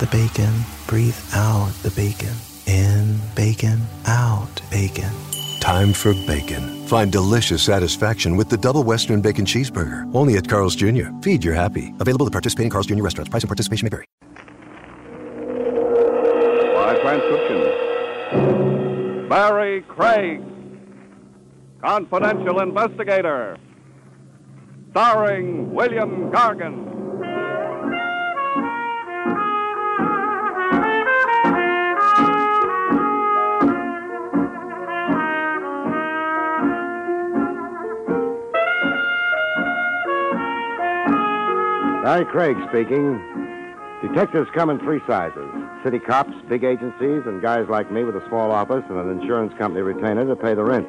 the bacon, breathe out the bacon. In bacon, out bacon. Time for bacon. Find delicious satisfaction with the double Western Bacon Cheeseburger. Only at Carl's Jr. Feed your happy. Available at participating Carl's Jr. restaurants. Price and participation may vary. By transcription. Barrie Craig, confidential investigator. Starring William Gargan. Barrie Craig speaking. Detectives come in three sizes city cops, big agencies, and guys like me with a small office and an insurance company retainer to pay the rent.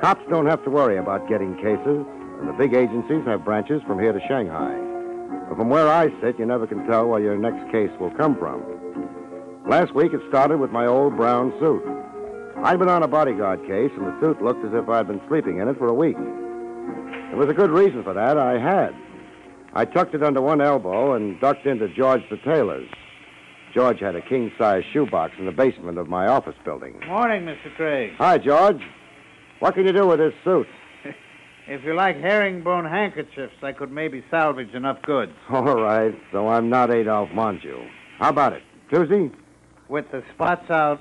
Cops don't have to worry about getting cases, and the big agencies have branches from here to Shanghai. But from where I sit, you never can tell where your next case will come from. Last week, it started with my old brown suit. I'd been on a bodyguard case, and the suit looked as if I'd been sleeping in it for a week. There was a good reason for that. I had. I tucked it under one elbow and ducked into George the tailor's. George had a king size shoebox in the basement of my office building. Morning, Mr. Craig. Hi, George. What can you do with this suit? If you like herringbone handkerchiefs, I could maybe salvage enough goods. All right, so I'm not Adolphe Menjou. How about it? Tuesday? With the spots out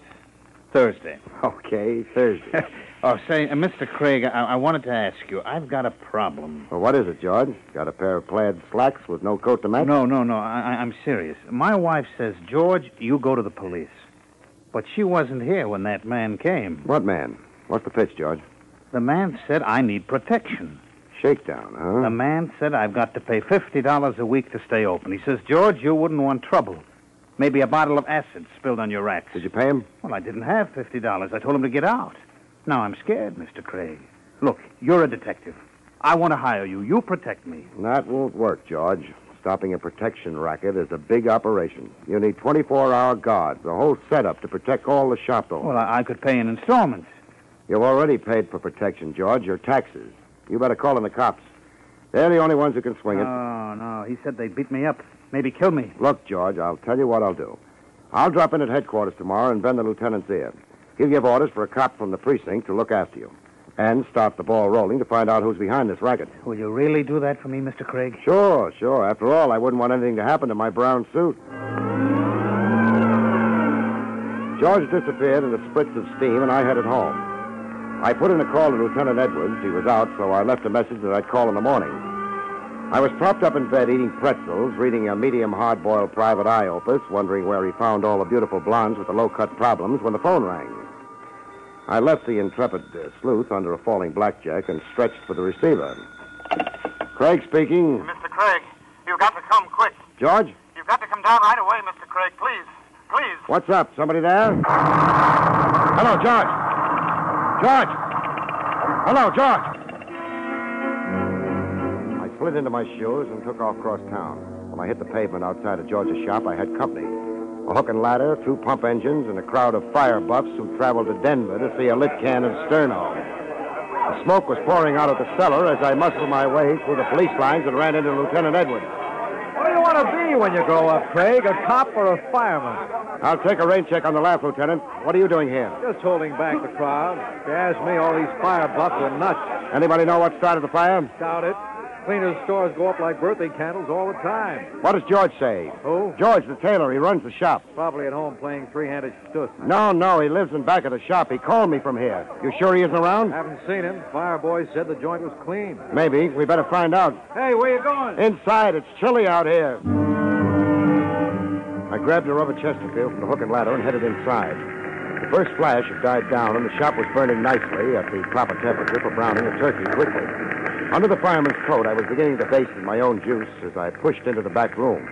Thursday. Okay, Thursday. Oh, say, uh, Mr. Craig, I-, I wanted to ask you. I've got a problem. well, what is it, George? Got a pair of plaid slacks with no coat to match? No, no, no. I- I'm serious. My wife says, George, you go to the police. But she wasn't here when that man came. What man? What's the pitch, George? The man said I need protection. Shakedown, huh? The man said I've got to pay $50 a week to stay open. He says, George, you wouldn't want trouble. Maybe a bottle of acid spilled on your racks. Did you pay him? Well, I didn't have $50. I told him to get out. Now I'm scared, Mr. Craig. Look, you're a detective. I want to hire you. You protect me. That won't work, George. Stopping a protection racket is a big operation. You need 24 hour guards, a whole setup to protect all the shop owners. Well, I, I could pay in installments. You've already paid for protection, George, your taxes. You better call in the cops. They're the only ones who can swing it. Oh, no. He said they'd beat me up, maybe kill me. Look, George, I'll tell you what I'll do. I'll drop in at headquarters tomorrow and bend the lieutenant's ear. He'll give orders for a cop from the precinct to look after you. And start the ball rolling to find out who's behind this racket. Will you really do that for me, Mr. Craig? Sure, sure. After all, I wouldn't want anything to happen to my brown suit. George disappeared in a spritz of steam, and I headed home. I put in a call to Lieutenant Edwards. He was out, so I left a message that I'd call in the morning. I was propped up in bed eating pretzels, reading a medium hard boiled private eye opus, wondering where he found all the beautiful blondes with the low cut problems when the phone rang. I left the intrepid uh, sleuth under a falling blackjack and stretched for the receiver. Craig speaking. Mr. Craig, you've got to come quick. George? You've got to come down right away, Mr. Craig. Please, please. What's up? Somebody there? Hello, George. George. Hello, George. I slid into my shoes and took off across town. When I hit the pavement outside of George's shop, I had company. A hook and ladder, two pump engines, and a crowd of fire buffs who traveled to Denver to see a lit can of Sterno. The smoke was pouring out of the cellar as I muscled my way through the police lines and ran into Lieutenant Edwards. What do you want to be when you grow up, Craig? A cop or a fireman? I'll take a rain check on the laugh, Lieutenant. What are you doing here? Just holding back the crowd. If you ask me, all these fire buffs are nuts. Anybody know what started the fire? Doubt it. Cleaners' stores go up like birthday candles all the time. What does George say? Who? George, the tailor. He runs the shop. Probably at home playing three-handed stuss. No, no, he lives in back of the shop. He called me from here. You sure he isn't around? Haven't seen him. Fire boy said the joint was clean. Maybe. We better find out. Hey, where you going? Inside, it's chilly out here. I grabbed a rubber Chesterfield from the hook and ladder and headed inside. The first flash had died down, and the shop was burning nicely at the proper temperature for browning a turkey quickly. Under the fireman's coat, I was beginning to baste my own juice as I pushed into the back room.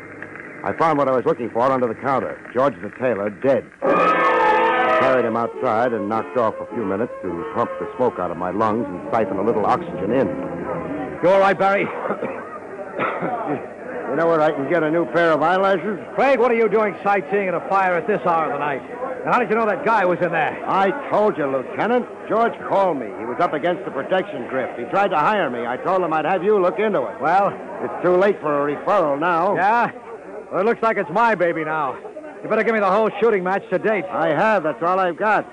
I found what I was looking for under the counter George the tailor, dead. I Carried him outside and knocked off a few minutes to pump the smoke out of my lungs and siphon a little oxygen in. You all right, Barrie? You know where I can get a new pair of eyelashes? Craig, what are you doing sightseeing at a fire at this hour of the night? And how did you know that guy was in there? I told you, Lieutenant. George called me. He was up against the protection grip. He tried to hire me. I told him I'd have you look into it. Well, It's too late for a referral now. yeah? Well, it looks like it's my baby now. You better give me the whole shooting match to date. I have. That's all I've got.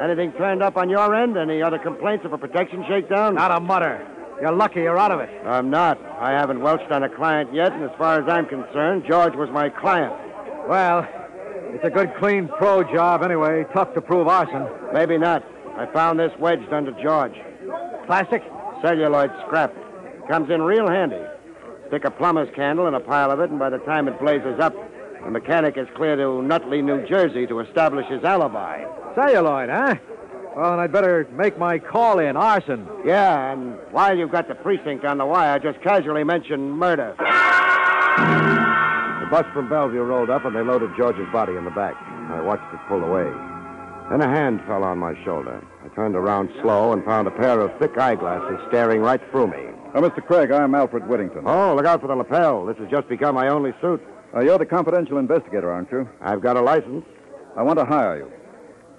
Anything turned up on your end? Any other complaints of a protection shakedown? Not a mutter. You're lucky you're out of it. I'm not. I haven't welched on a client yet, and as far as I'm concerned, George was my client. Well, it's a good, clean pro job anyway. Tough to prove arson. Maybe not. I found this wedged under George. Plastic? Celluloid scrap. Comes in real handy. Stick a plumber's candle in a pile of it, and by the time it blazes up, the mechanic is clear to Nutley, New Jersey to establish his alibi. Celluloid, huh? Well, then I'd better make my call in. Arson. Yeah, and while you've got the precinct on the wire, just casually mention murder. The bus from Bellevue rolled up, and they loaded George's body in the back. I watched it pull away. Then a hand fell on my shoulder. I turned around slow and found a pair of thick eyeglasses staring right through me. Oh, Mr. Craig, I'm Alfred Whittington. Oh, look out for the lapel. This has just become my only suit. Uh, you're the confidential investigator, aren't you? I've got a license. I want to hire you.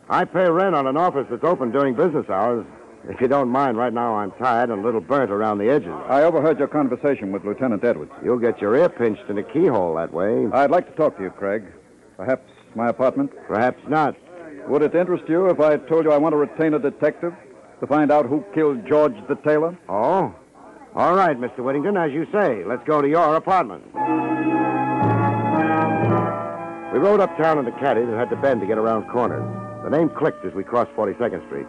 I pay rent on an office that's open during business hours. If you don't mind, right now I'm tired and a little burnt around the edges. I overheard your conversation with Lieutenant Edwards. You'll get your ear pinched in a keyhole that way. I'd like to talk to you, Craig. Perhaps my apartment? Perhaps not. Would it interest you if I told you I want to retain a detective to find out who killed George the tailor? Oh? All right, Mr. Whittington, as you say. Let's go to your apartment. We rode uptown in the caddy and had to bend to get around corners. The name clicked as we crossed 42nd Street.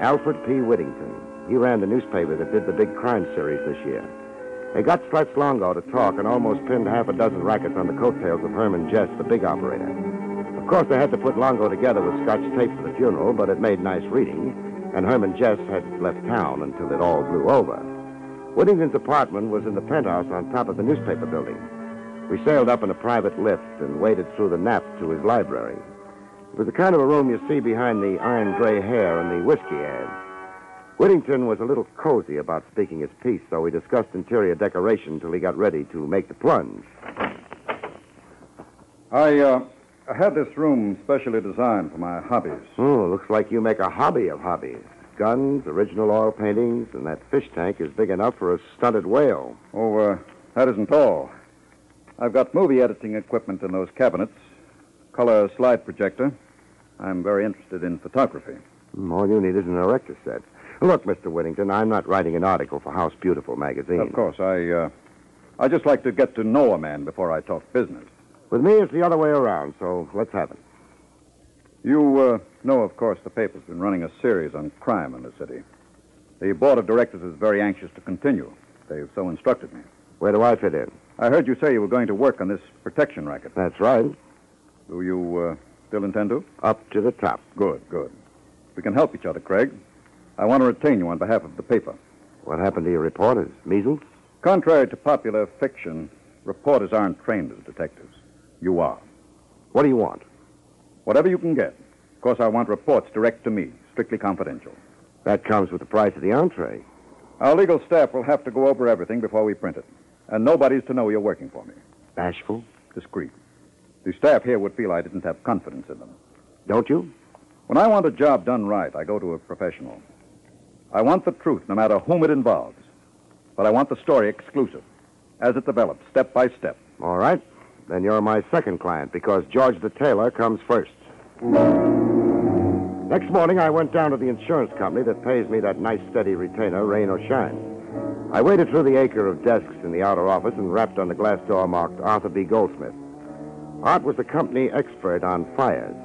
Alfred P. Whittington. He ran the newspaper that did the big crime series this year. They got Stretch Longo to talk and almost pinned half a dozen rackets on the coattails of Herman Jess, the big operator. Of course, they had to put Longo together with Scotch tape for the funeral, but it made nice reading, and Herman Jess had left town until it all blew over. Whittington's apartment was in the penthouse on top of the newspaper building. We sailed up in a private lift and waded through the nap to his library. It was the kind of a room you see behind the iron gray hair and the whiskey ads. Whittington was a little cozy about speaking his piece, so we discussed interior decoration till he got ready to make the plunge. I, uh, I had this room specially designed for my hobbies. Oh, looks like you make a hobby of hobbies. Guns, original oil paintings, and that fish tank is big enough for a stunted whale. Oh, uh, that isn't all. I've got movie editing equipment in those cabinets, color slide projector. I'm very interested in photography. Hmm, All you need is an erector set. Look, Mr. Whittington, I'm not writing an article for House Beautiful magazine. Of course, I, uh, I just like to get to know a man before I talk business. With me, it's the other way around, so let's have it. You uh, know, of course, the paper's been running a series on crime in the city. The board of directors is very anxious to continue. They've so instructed me. Where do I fit in? I heard you say you were going to work on this protection racket. That's right. Do you uh, still intend to? Up to the top. Good, good. We can help each other, Craig. I want to retain you on behalf of the paper. What happened to your reporters? Measles? Contrary to popular fiction, reporters aren't trained as detectives. You are. What do you want? Whatever you can get. Of course, I want reports direct to me, strictly confidential. That comes with the price of the entree. Our legal staff will have to go over everything before we print it. And nobody's to know you're working for me. Bashful? Discreet. The staff here would feel I didn't have confidence in them. Don't you? When I want a job done right, I go to a professional. I want the truth, no matter whom it involves. But I want the story exclusive, as it develops, step by step. All right. Then you're my second client because George the tailor comes first. Next morning, I went down to the insurance company that pays me that nice steady retainer, rain or shine. I waded through the acre of desks in the outer office and rapped on the glass door marked Arthur B. Goldsmith. Art was the company expert on fires.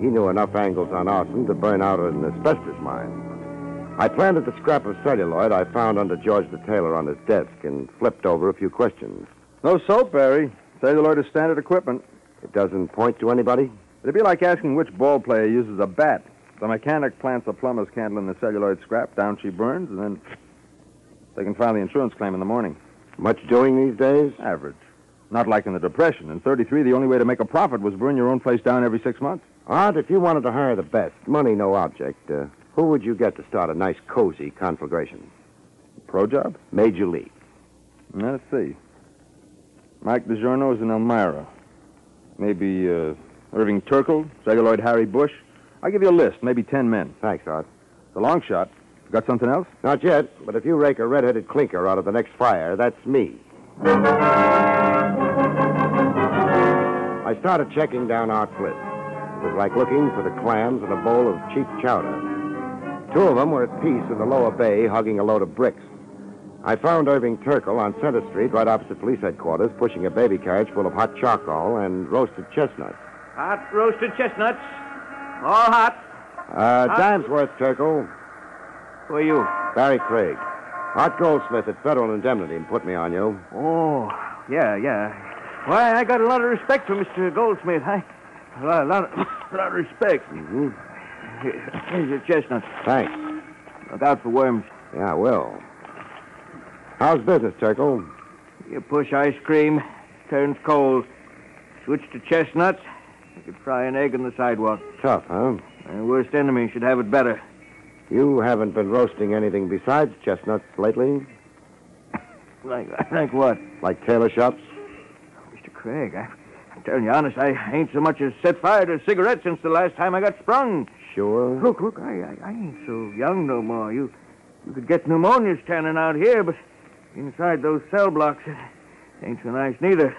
He knew enough angles on arson to burn out an asbestos mine. I planted the scrap of celluloid I found under George the tailor on his desk and flipped over a few questions. No soap, Barrie. Celluloid is standard equipment. It doesn't point to anybody? It'd be like asking which ball player uses a bat. The mechanic plants a plumber's candle in the celluloid scrap, down she burns, and then they can file the insurance claim in the morning. Much doing these days? Average. Not like in the Depression. In 33, the only way to make a profit was burn your own place down every six months. Art, if you wanted to hire the best, money no object, uh, who would you get to start a nice, cozy conflagration? Pro job? Major League. Let's see. Mike DiGiorno is in Elmira. Maybe uh, Irving Turkle, celluloid Harry Bush. I'll give you a list, maybe ten men. Thanks, Art. The long shot. Got something else? Not yet, but if you rake a red-headed clinker out of the next fire, that's me. I started checking down our Bliss. It was like looking for the clams in a bowl of cheap chowder. Two of them were at peace in the lower bay, hugging a load of bricks. I found Irving Turkle on Center Street, right opposite police headquarters, pushing a baby carriage full of hot charcoal and roasted chestnuts. Hot roasted chestnuts. All hot. Uh, dime's worth, Turkle. Who are you? Barrie Craig. Art Goldsmith at Federal Indemnity put me on you. Oh, yeah, yeah. Why, I got a lot of respect for Mr. Goldsmith. I, a lot, a lot, of, a lot of respect. Mm-hmm. Here- Here's your chestnuts. Thanks. Look out for worms. Yeah, I will. How's business, Turkle? You push ice cream, turns cold. Switch to chestnuts. You fry an egg on the sidewalk. Tough, huh? My worst enemy should have it better. You haven't been roasting anything besides chestnuts lately? Like, like what? Like tailor shops? Craig, I, I'm telling you honest, I ain't so much as set fire to a cigarette since the last time I got sprung. Sure. Look, look, I, I, I ain't so young no more. You, you could get pneumonia standing out here, but inside those cell blocks, it ain't so nice neither.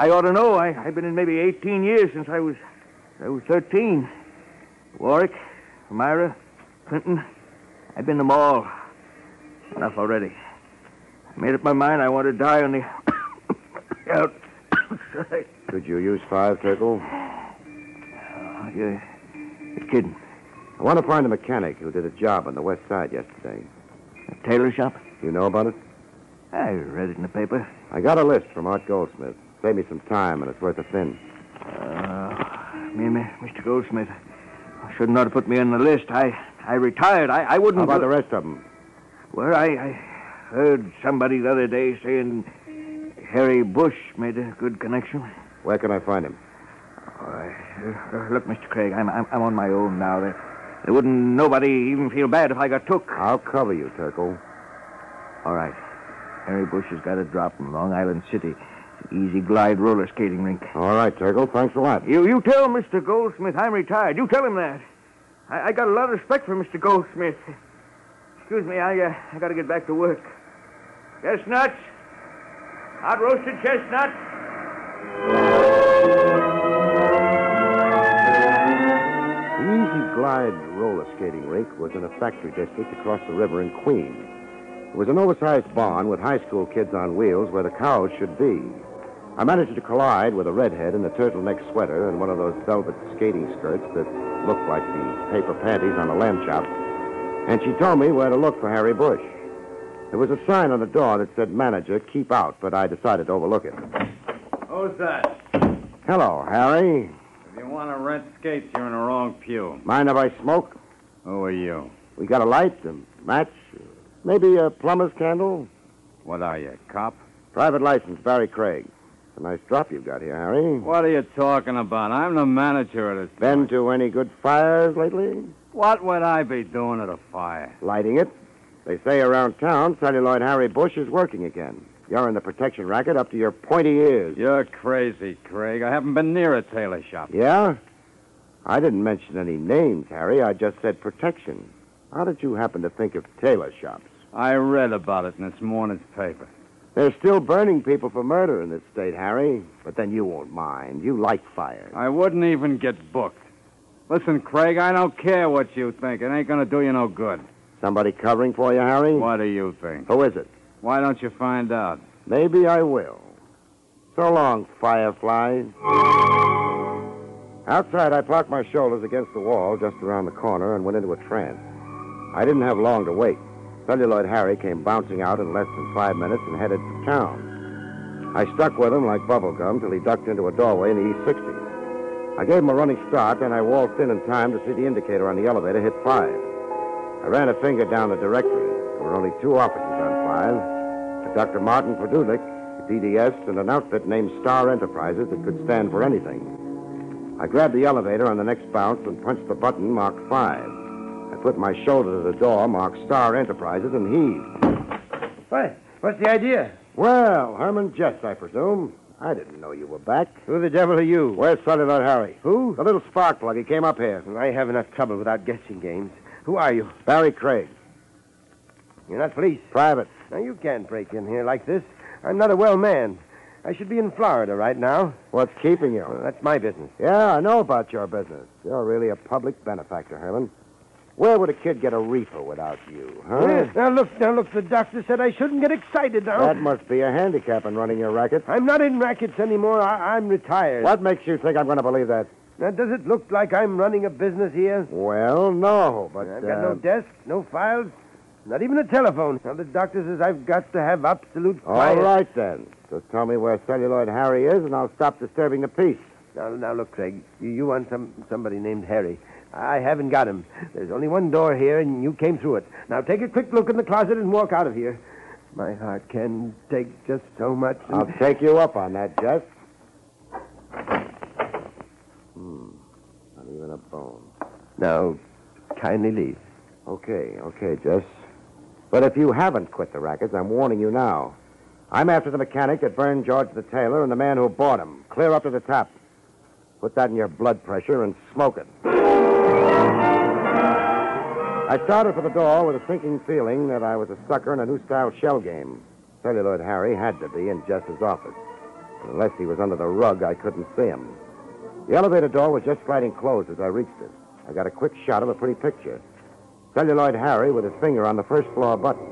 I ought to know. I, I've been in maybe 18 years since I was, I was 13. Warwick, Elmira, Clinton, I've been them all. Enough already. I made up my mind I want to die on the outside. Could you use five, Turkle? Oh, you're, you're kidding. I want to find a mechanic who did a job on the west side yesterday. A tailor shop? You know about it? I read it in the paper. I got a list from Art Goldsmith. Save me some time, and it's worth a thin. Uh, me, me, Mr. Goldsmith, I shouldn't ought to put me on the list. I, I retired. I, I wouldn't. How about do- the rest of them? Well, I, I heard somebody the other day saying Harry Bush made a good connection. Where can I find him? Uh, uh, look, Mr. Craig, I'm, I'm, I'm on my own now. There, there wouldn't nobody even feel bad if I got took. I'll cover you, Turkle. All right. Harry Bush has got a drop in Long Island City. Easy glide roller skating rink. All right, Turkle. Thanks a lot. You you tell Mr. Goldsmith I'm retired. You tell him that. I, I got a lot of respect for Mr. Goldsmith. Excuse me, I uh, I got to get back to work. Chestnuts, hot roasted chestnuts. The Easy Glide roller skating rink was in a factory district across the river in Queens. It was an oversized barn with high school kids on wheels where the cows should be. I managed to collide with a redhead in a turtleneck sweater and one of those velvet skating skirts that looked like the paper panties on a lamb chop. And she told me where to look for Harry Bush. There was a sign on the door that said manager, keep out, but I decided to overlook it. Who's that? Hello, Harry. If you want to rent skates, you're in the wrong pew. Mind if I smoke? Who are you? We got a light, a match, maybe a plumber's candle. What are you, cop? Private license, Barrie Craig. It's a nice drop you've got here, Harry. What are you talking about? I'm the manager of this. Been to any good fires lately? What would I be doing at a fire? Lighting it. They say around town, celluloid Harry Bush is working again. You're in the protection racket up to your pointy ears. You're crazy, Craig. I haven't been near a tailor shop. Yeah? I didn't mention any names, Harry. I just said protection. How did you happen to think of tailor shops? I read about it in this morning's paper. They're still burning people for murder in this state, Harry. But then you won't mind. You like fires. I wouldn't even get booked. Listen, Craig, I don't care what you think. It ain't gonna do you no good. Somebody covering for you, Harry? What do you think? Who is it? Why don't you find out? Maybe I will. So long, fireflies. Outside, I parked my shoulders against the wall just around the corner and went into a trance. I didn't have long to wait. Celluloid Harry came bouncing out in less than five minutes and headed for town. I stuck with him like bubblegum till he ducked into a doorway in the East 60s. I gave him a running start, then I waltzed in in time to see the indicator on the elevator hit five. I ran a finger down the directory. There were only two offices on five. A Dr. Martin Padulik, a DDS, and an outfit named Star Enterprises that could stand for anything. I grabbed the elevator on the next bounce and punched the button marked five. I put my shoulder to the door marked Star Enterprises and heaved. What? What's the idea? Well, Herman Jess, I presume. I didn't know you were back. Who the devil are you? Where's Celluloid Harry? Who? The little spark plug. He came up here. I have enough trouble without guessing games. Who are you? Barry Craig. You're not police. Private. Now, you can't break in here like this. I'm not a well man. I should be in Florida right now. What's keeping you? Well, that's my business. Yeah, I know about your business. You're really a public benefactor, Herman. Where would a kid get a reefer without you, huh? Yeah, Now look, now look. The doctor said I shouldn't get excited now. That must be a handicap in running your racket. I'm not in rackets anymore. I, I'm retired. What makes you think I'm going to believe that? Now, does it look like I'm running a business here? Well, no, but I've got uh, no desk, no files, not even a telephone. Now the doctor says I've got to have absolute All quiet. right then. Just tell me where Celluloid Harry is, and I'll stop disturbing the peace. Now, now look, Craig. You, you want some somebody named Harry. I haven't got him. There's only one door here, and you came through it. Now take a quick look in the closet and walk out of here. My heart can take just so much. and- I'll take you up on that, Jess. Hmm. Not even a bone. Now, kindly leave. Okay, okay, Jess. But if you haven't quit the rackets, I'm warning you now. I'm after the mechanic that burned George the tailor and the man who bought him. Clear up to the top. Put that in your blood pressure and smoke it. I started for the door with a sinking feeling that I was a sucker in a new style shell game. Celluloid Harry had to be in Jess's office. Unless he was under the rug, I couldn't see him. The elevator door was just sliding closed as I reached it. I got a quick shot of a pretty picture. Celluloid Harry with his finger on the first floor button.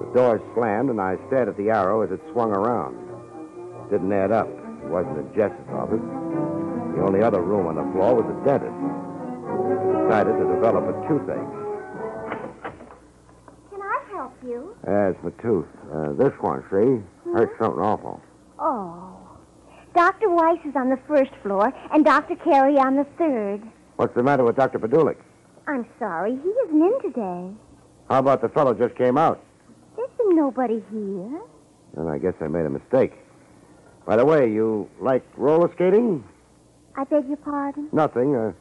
The door slammed, and I stared at the arrow as it swung around. It Didn't add up. It wasn't in Jess's office. The only other room on the floor was the dentist. I decided to develop a toothache. Can I help you? That's my tooth. Uh, this one, see? Hurts something awful. Oh. Dr. Weiss is on the first floor and Dr. Carey on the third. What's the matter with Dr. Padulik? I'm sorry, he isn't in today. How about the fellow just came out? There's been nobody here. Then I guess I made a mistake. By the way, you like roller skating? I beg your pardon? Nothing. A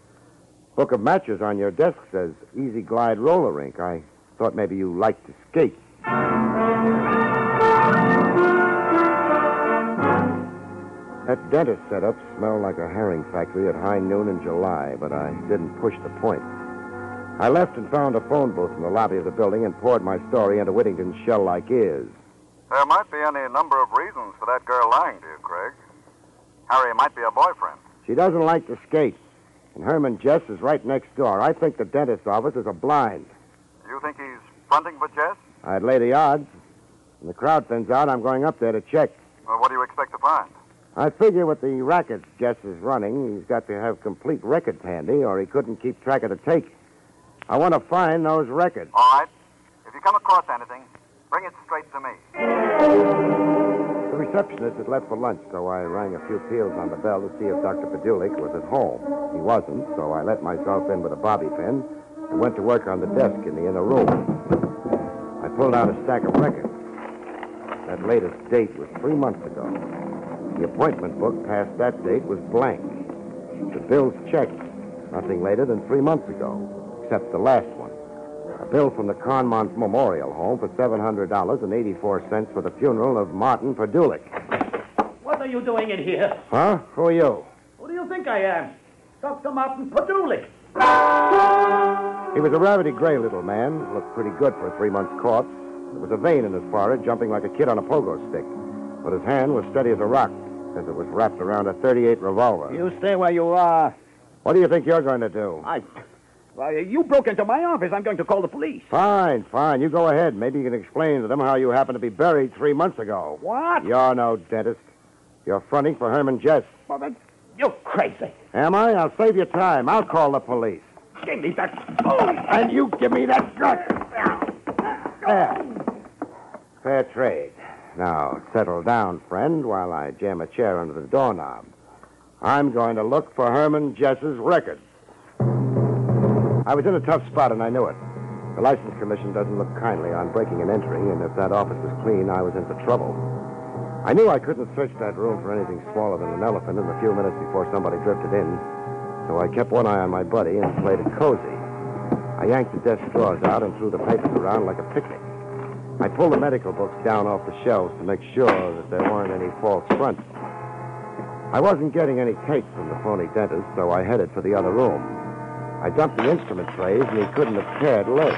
book of matches on your desk says Easy Glide Roller Rink. I thought maybe you liked to skate. That dentist setup smelled like a herring factory at high noon in July, but I didn't push the point. I left and found a phone booth in the lobby of the building and poured my story into Whittington's shell-like ears. There might be any number of reasons for that girl lying to you, Craig. Harry might be a boyfriend. She doesn't like to skate, and Herman Jess is right next door. I think the dentist's office is a blind. You think he's fronting for Jess? I'd lay the odds. When the crowd thins out, I'm going up there to check. Well, what do you expect to find? I figure with the rackets Jess is running, he's got to have complete records handy, or he couldn't keep track of the take. I want to find those records. All right. If you come across anything, bring it straight to me. The receptionist had left for lunch, so I rang a few peals on the bell to see if Dr. Padulik was at home. He wasn't, so I let myself in with a bobby pin and went to work on the desk in the inner room. I pulled out a stack of records. That latest date was three months ago. The appointment book past that date was blank. The bills checked. Nothing later than three months ago, except the last one. A bill from the Conmont Memorial Home for $700.84 for the funeral of Martin Padulik. What are you doing in here? Huh? Who are you? Who do you think I am? Dr. Martin Padulik. He was a rabbity gray little man, looked pretty good for a three month corpse. There was a vein in his forehead, jumping like a kid on a pogo stick. But his hand was steady as a rock, as it was wrapped around a 38 revolver. You stay where you are. What do you think you're going to do? I. Why, you broke into my office. I'm going to call the police. Fine, fine. You go ahead. Maybe you can explain to them how you happened to be buried three months ago. What? You're no dentist. You're fronting for Herman Jess. Well, then, you're crazy. Am I? I'll save you time. I'll call the police. Give me that phone. And you give me that gun. There. Fair trade. Now, settle down, friend, while I jam a chair under the doorknob. I'm going to look for Herman Jess's records. I was in a tough spot, and I knew it. The License Commission doesn't look kindly on breaking and entering, and if that office was clean, I was in for trouble. I knew I couldn't search that room for anything smaller than an elephant in the few minutes before somebody drifted in, so I kept one eye on my buddy and played it cozy. I yanked the desk drawers out and threw the papers around like a picnic. I pulled the medical books down off the shelves to make sure that there weren't any false fronts. I wasn't getting any cake from the phony dentist, so I headed for the other room. I dumped the instrument trays, and he couldn't have cared less.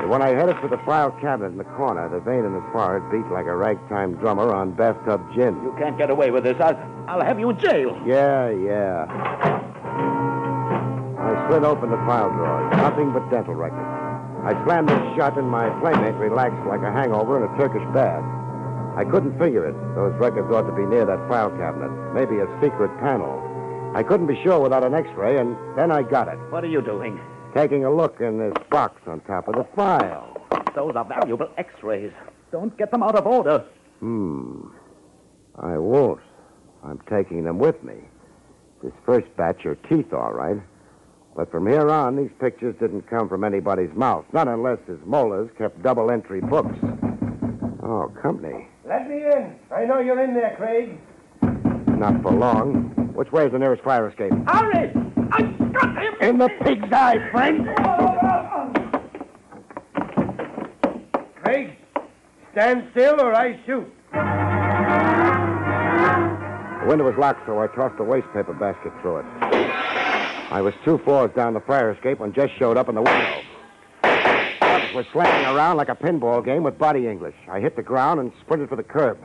But when I headed for the file cabinet in the corner, the vein in his forehead beat like a ragtime drummer on bathtub gin. You can't get away with this. I'll, I'll have you in jail. Yeah, yeah. I slid open the file drawers. Nothing but dental records. I slammed it shut, and my playmate relaxed like a hangover in a Turkish bath. I couldn't figure it. Those records ought to be near that file cabinet. Maybe a secret panel. I couldn't be sure without an x-ray, and then I got it. What are you doing? Taking a look in this box on top of the file. Those are valuable x-rays. Don't get them out of order. Hmm. I won't. I'm taking them with me. This first batch are teeth, all right. But from here on, these pictures didn't come from anybody's mouth, not unless his molars kept double entry books. Oh, company. Let me in. I know you're in there, Craig. Not for long. Which way is the nearest fire escape? Hurry! I got him! In the pig's eye, friend! Craig, stand still or I shoot. The window was locked, so I tossed a wastepaper basket through it. I was two floors down the fire escape when Jess showed up in the window. Others were slamming around like a pinball game with body English. I hit the ground and sprinted for the curb.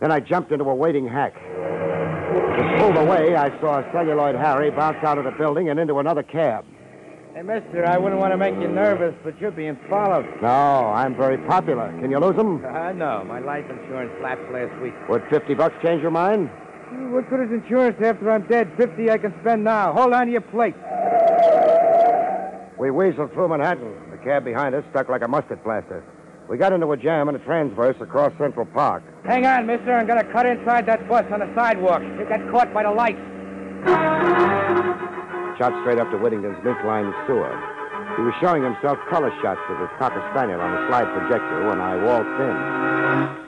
Then I jumped into a waiting hack. Just pulled away, I saw Celluloid Harry bounce out of the building and into another cab. Hey, mister, I wouldn't want to make you nervous, but you're being followed. No, I'm very popular. Can you lose him? Uh, no, my life insurance lapsed last week. Would 50 bucks change your mind? What good is insurance after I'm dead? 50 I can spend now. Hold on to your plate. We weaseled through Manhattan. The cab behind us stuck like a mustard plaster. We got into a jam and a transverse across Central Park. Hang on, mister. I'm going to cut inside that bus on the sidewalk. You got caught by the lights. Shot straight up to Whittington's mink-lined sewer. He was showing himself color shots with his cocker spaniel on a slide projector when I waltzed in.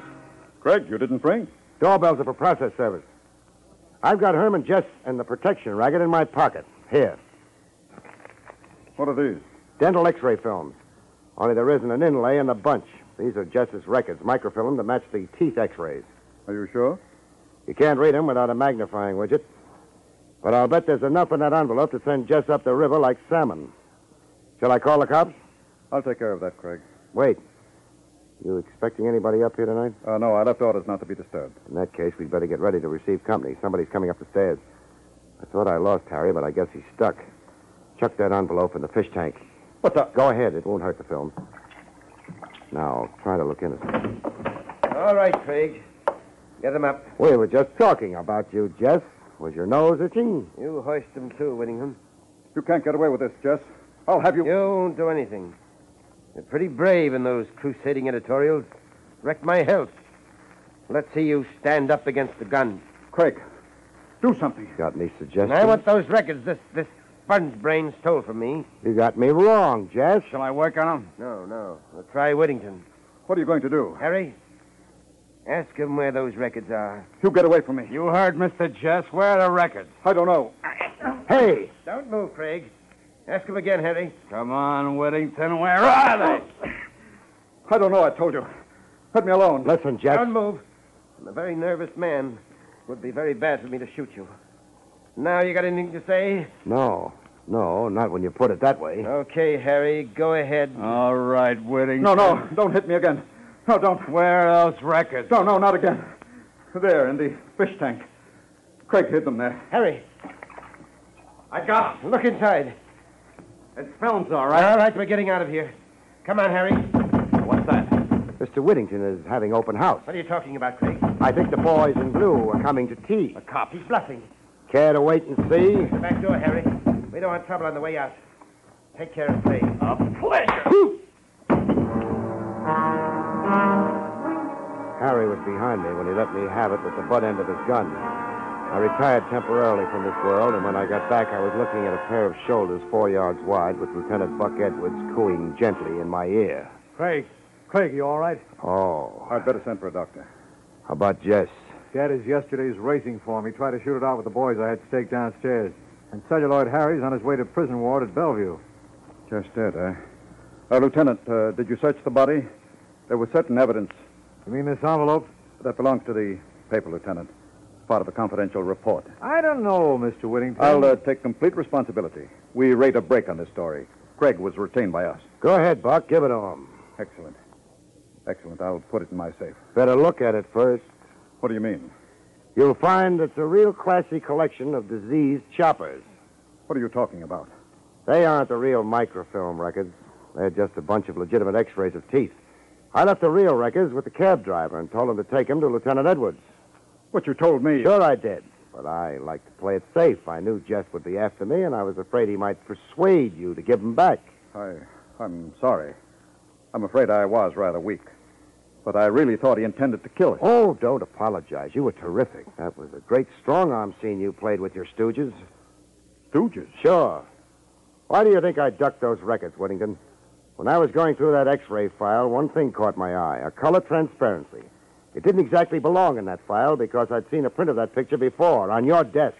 Craig, you didn't ring? Doorbells are for process service. I've got Herman Jess and the protection racket in my pocket. Here. What are these? Dental x-ray films. Only there isn't an inlay in the bunch. These are Jess's records, microfilm to match the teeth x-rays. Are you sure? You can't read them without a magnifying widget. But I'll bet there's enough in that envelope to send Jess up the river like salmon. Shall I call the cops? I'll take care of that, Craig. Wait. You expecting anybody up here tonight? Uh, no, I left orders not to be disturbed. In that case, we'd better get ready to receive company. Somebody's coming up the stairs. I thought I lost Harry, but I guess he's stuck. Chuck that envelope in the fish tank. What the? Go ahead. It won't hurt the film. Now, try to look innocent. All right, Craig. Get him up. We were just talking about you, Jess. Was your nose itching? You hoist him too, Whittingham. You can't get away with this, Jess. I'll have you. You won't do anything. You're pretty brave in those crusading editorials. Wrecked my health. Let's see you stand up against the gun. Craig, do something. Got any suggestions? And I want those records this this sponge brain stole from me. You got me wrong, Jess. Shall I work on them? No, no. We'll try Whittington. What are you going to do? Harry, ask him where those records are. You get away from me. You heard Mr. Jess. Where are the records? I don't know. Hey! Don't move, Craig. Ask him again, Harry. Come on, Whittington. Where are they? I don't know, I told you. Let me alone. Listen, Jack. Don't move. I'm a very nervous man. It would be very bad for me to shoot you. Now you got anything to say? No. No, not when you put it that way. Okay, Harry, go ahead. All right, Whittington. No, no, don't hit me again. No, don't. Where those records? No, no, not again. There, in the fish tank. Craig hid them there. Harry, I got them. look inside. It's films, all All right. right, we're getting out of here. Come on, Harry. What's that? Mr. Whittington is having open house. What are you talking about, Craig? I think the boys in blue are coming to tea. A cop. He's bluffing. Care to wait and see? The back door, Harry. We don't want trouble on the way out. Take care of Craig. A pleasure. Harry was behind me when he let me have it with the butt end of his gun. I retired temporarily from this world, and when I got back, I was looking at a pair of shoulders four yards wide with Lieutenant Buck Edwards cooing gently in my ear. Craig. Craig, you all right? Oh, I'd better send for a doctor. how about Jess? That is yesterday's racing form. He tried to shoot it out with the boys I had staked downstairs. And Celluloid Harry's on his way to prison ward at Bellevue. Just dead, eh? Uh, Lieutenant, uh, did you search the body? There was certain evidence. You mean this envelope? That belongs to the paper, Lieutenant. Part of a confidential report. I don't know, Mr. Whittington. I'll uh, take complete responsibility. We rate a break on this story. Craig was retained by us. Go ahead, Buck. Give it to him. Excellent. Excellent. I'll put it in my safe. Better look at it first. What do you mean? You'll find it's a real classy collection of diseased choppers. What are you talking about? They aren't the real microfilm records. They're just a bunch of legitimate x-rays of teeth. I left the real records with the cab driver and told him to take them to Lieutenant Edwards. What you told me. Sure I did. But I like to play it safe. I knew Jess would be after me, and I was afraid he might persuade you to give them back. I, I'm sorry. I'm afraid I was rather weak. But I really thought he intended to kill us. Oh, don't apologize. You were terrific. That was a great strong arm scene you played with your stooges. Stooges? Sure. Why do you think I ducked those records, Whittington? When I was going through that x-ray file, one thing caught my eye, a color transparency. It didn't exactly belong in that file because I'd seen a print of that picture before on your desk.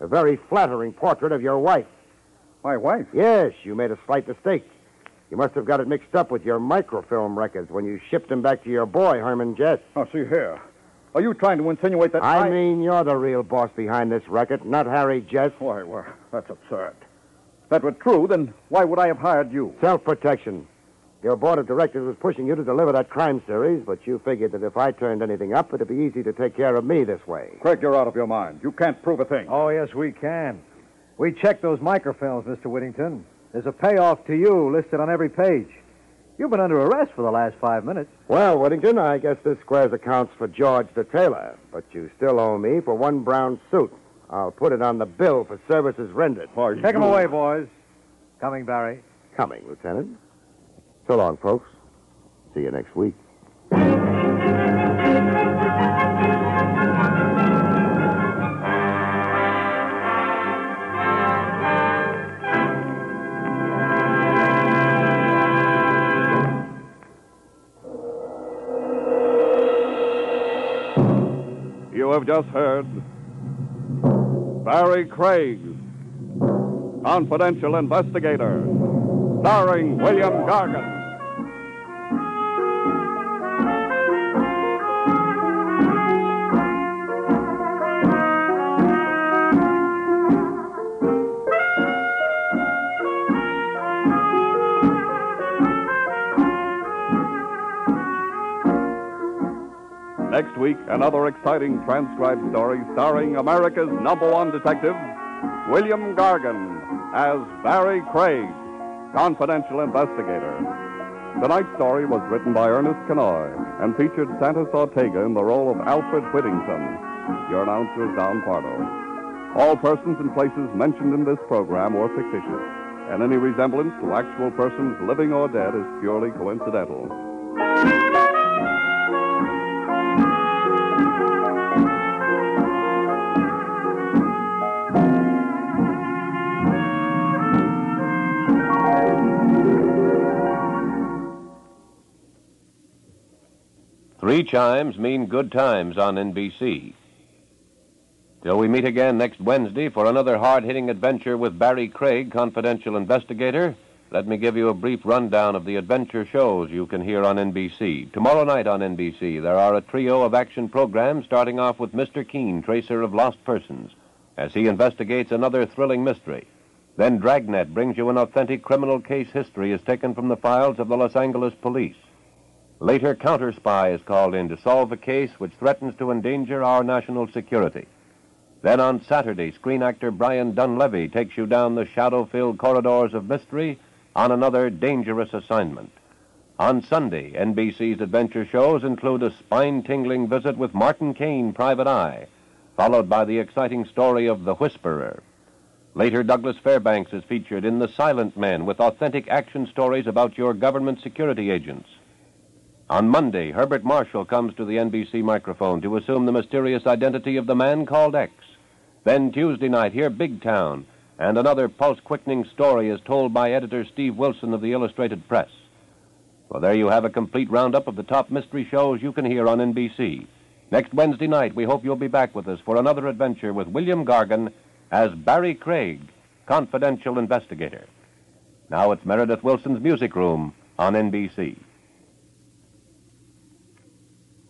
A very flattering portrait of your wife. My wife? Yes, you made a slight mistake. You must have got it mixed up with your microfilm records when you shipped them back to your boy, Herman Jess. Oh, see here. Are you trying to insinuate that I, mean, you're the real boss behind this record, not Harry Jess. Why, well, that's absurd. If that were true, then why would I have hired you? Self-protection. Your board of directors was pushing you to deliver that crime series, but you figured that if I turned anything up, it'd be easy to take care of me this way. Craig, you're out of your mind. You can't prove a thing. Oh, yes, we can. We checked those microfilms, Mr. Whittington. There's a payoff to you listed on every page. You've been under arrest for the last five minutes. Well, Whittington, I guess this squares accounts for George the tailor, but you still owe me for one brown suit. I'll put it on the bill for services rendered. Take him away, boys. Coming, Barrie. Coming, Lieutenant. So long, folks. See you next week. You have just heard Barrie Craig, Confidential Investigator, starring William Gargan. Another exciting transcribed story starring America's number one detective, William Gargan, as Barrie Craig, confidential investigator. Tonight's story was written by Ernest Kinoy and featured Santos Ortega in the role of Alfred Whittington. Your announcer is Don Pardo. All persons and places mentioned in this program were fictitious, and any resemblance to actual persons living or dead is purely coincidental. Three chimes mean good times on NBC. Till we meet again next Wednesday for another hard hitting adventure with Barrie Craig, confidential investigator, let me give you a brief rundown of the adventure shows you can hear on NBC. Tomorrow night on NBC, there are a trio of action programs starting off with Mr. Keene, tracer of lost persons, as he investigates another thrilling mystery. Then Dragnet brings you an authentic criminal case history as taken from the files of the Los Angeles police. Later, Counter Spy is called in to solve a case which threatens to endanger our national security. Then on Saturday, screen actor Brian Donlevy takes you down the shadow filled corridors of mystery on another dangerous assignment. On Sunday, NBC's adventure shows include a spine tingling visit with Martin Kane, Private Eye, followed by the exciting story of The Whisperer. Later, Douglas Fairbanks is featured in The Silent Men with authentic action stories about your government security agents. On Monday, Herbert Marshall comes to the NBC microphone to assume the mysterious identity of the man called X. Then Tuesday night, hear Big Town, and another pulse quickening story is told by editor Steve Wilson of the Illustrated Press. Well, there you have a complete roundup of the top mystery shows you can hear on NBC. Next Wednesday night, we hope you'll be back with us for another adventure with William Gargan as Barrie Craig, confidential investigator. Now it's Meredith Willson's Music Room on NBC.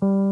Mm-hmm.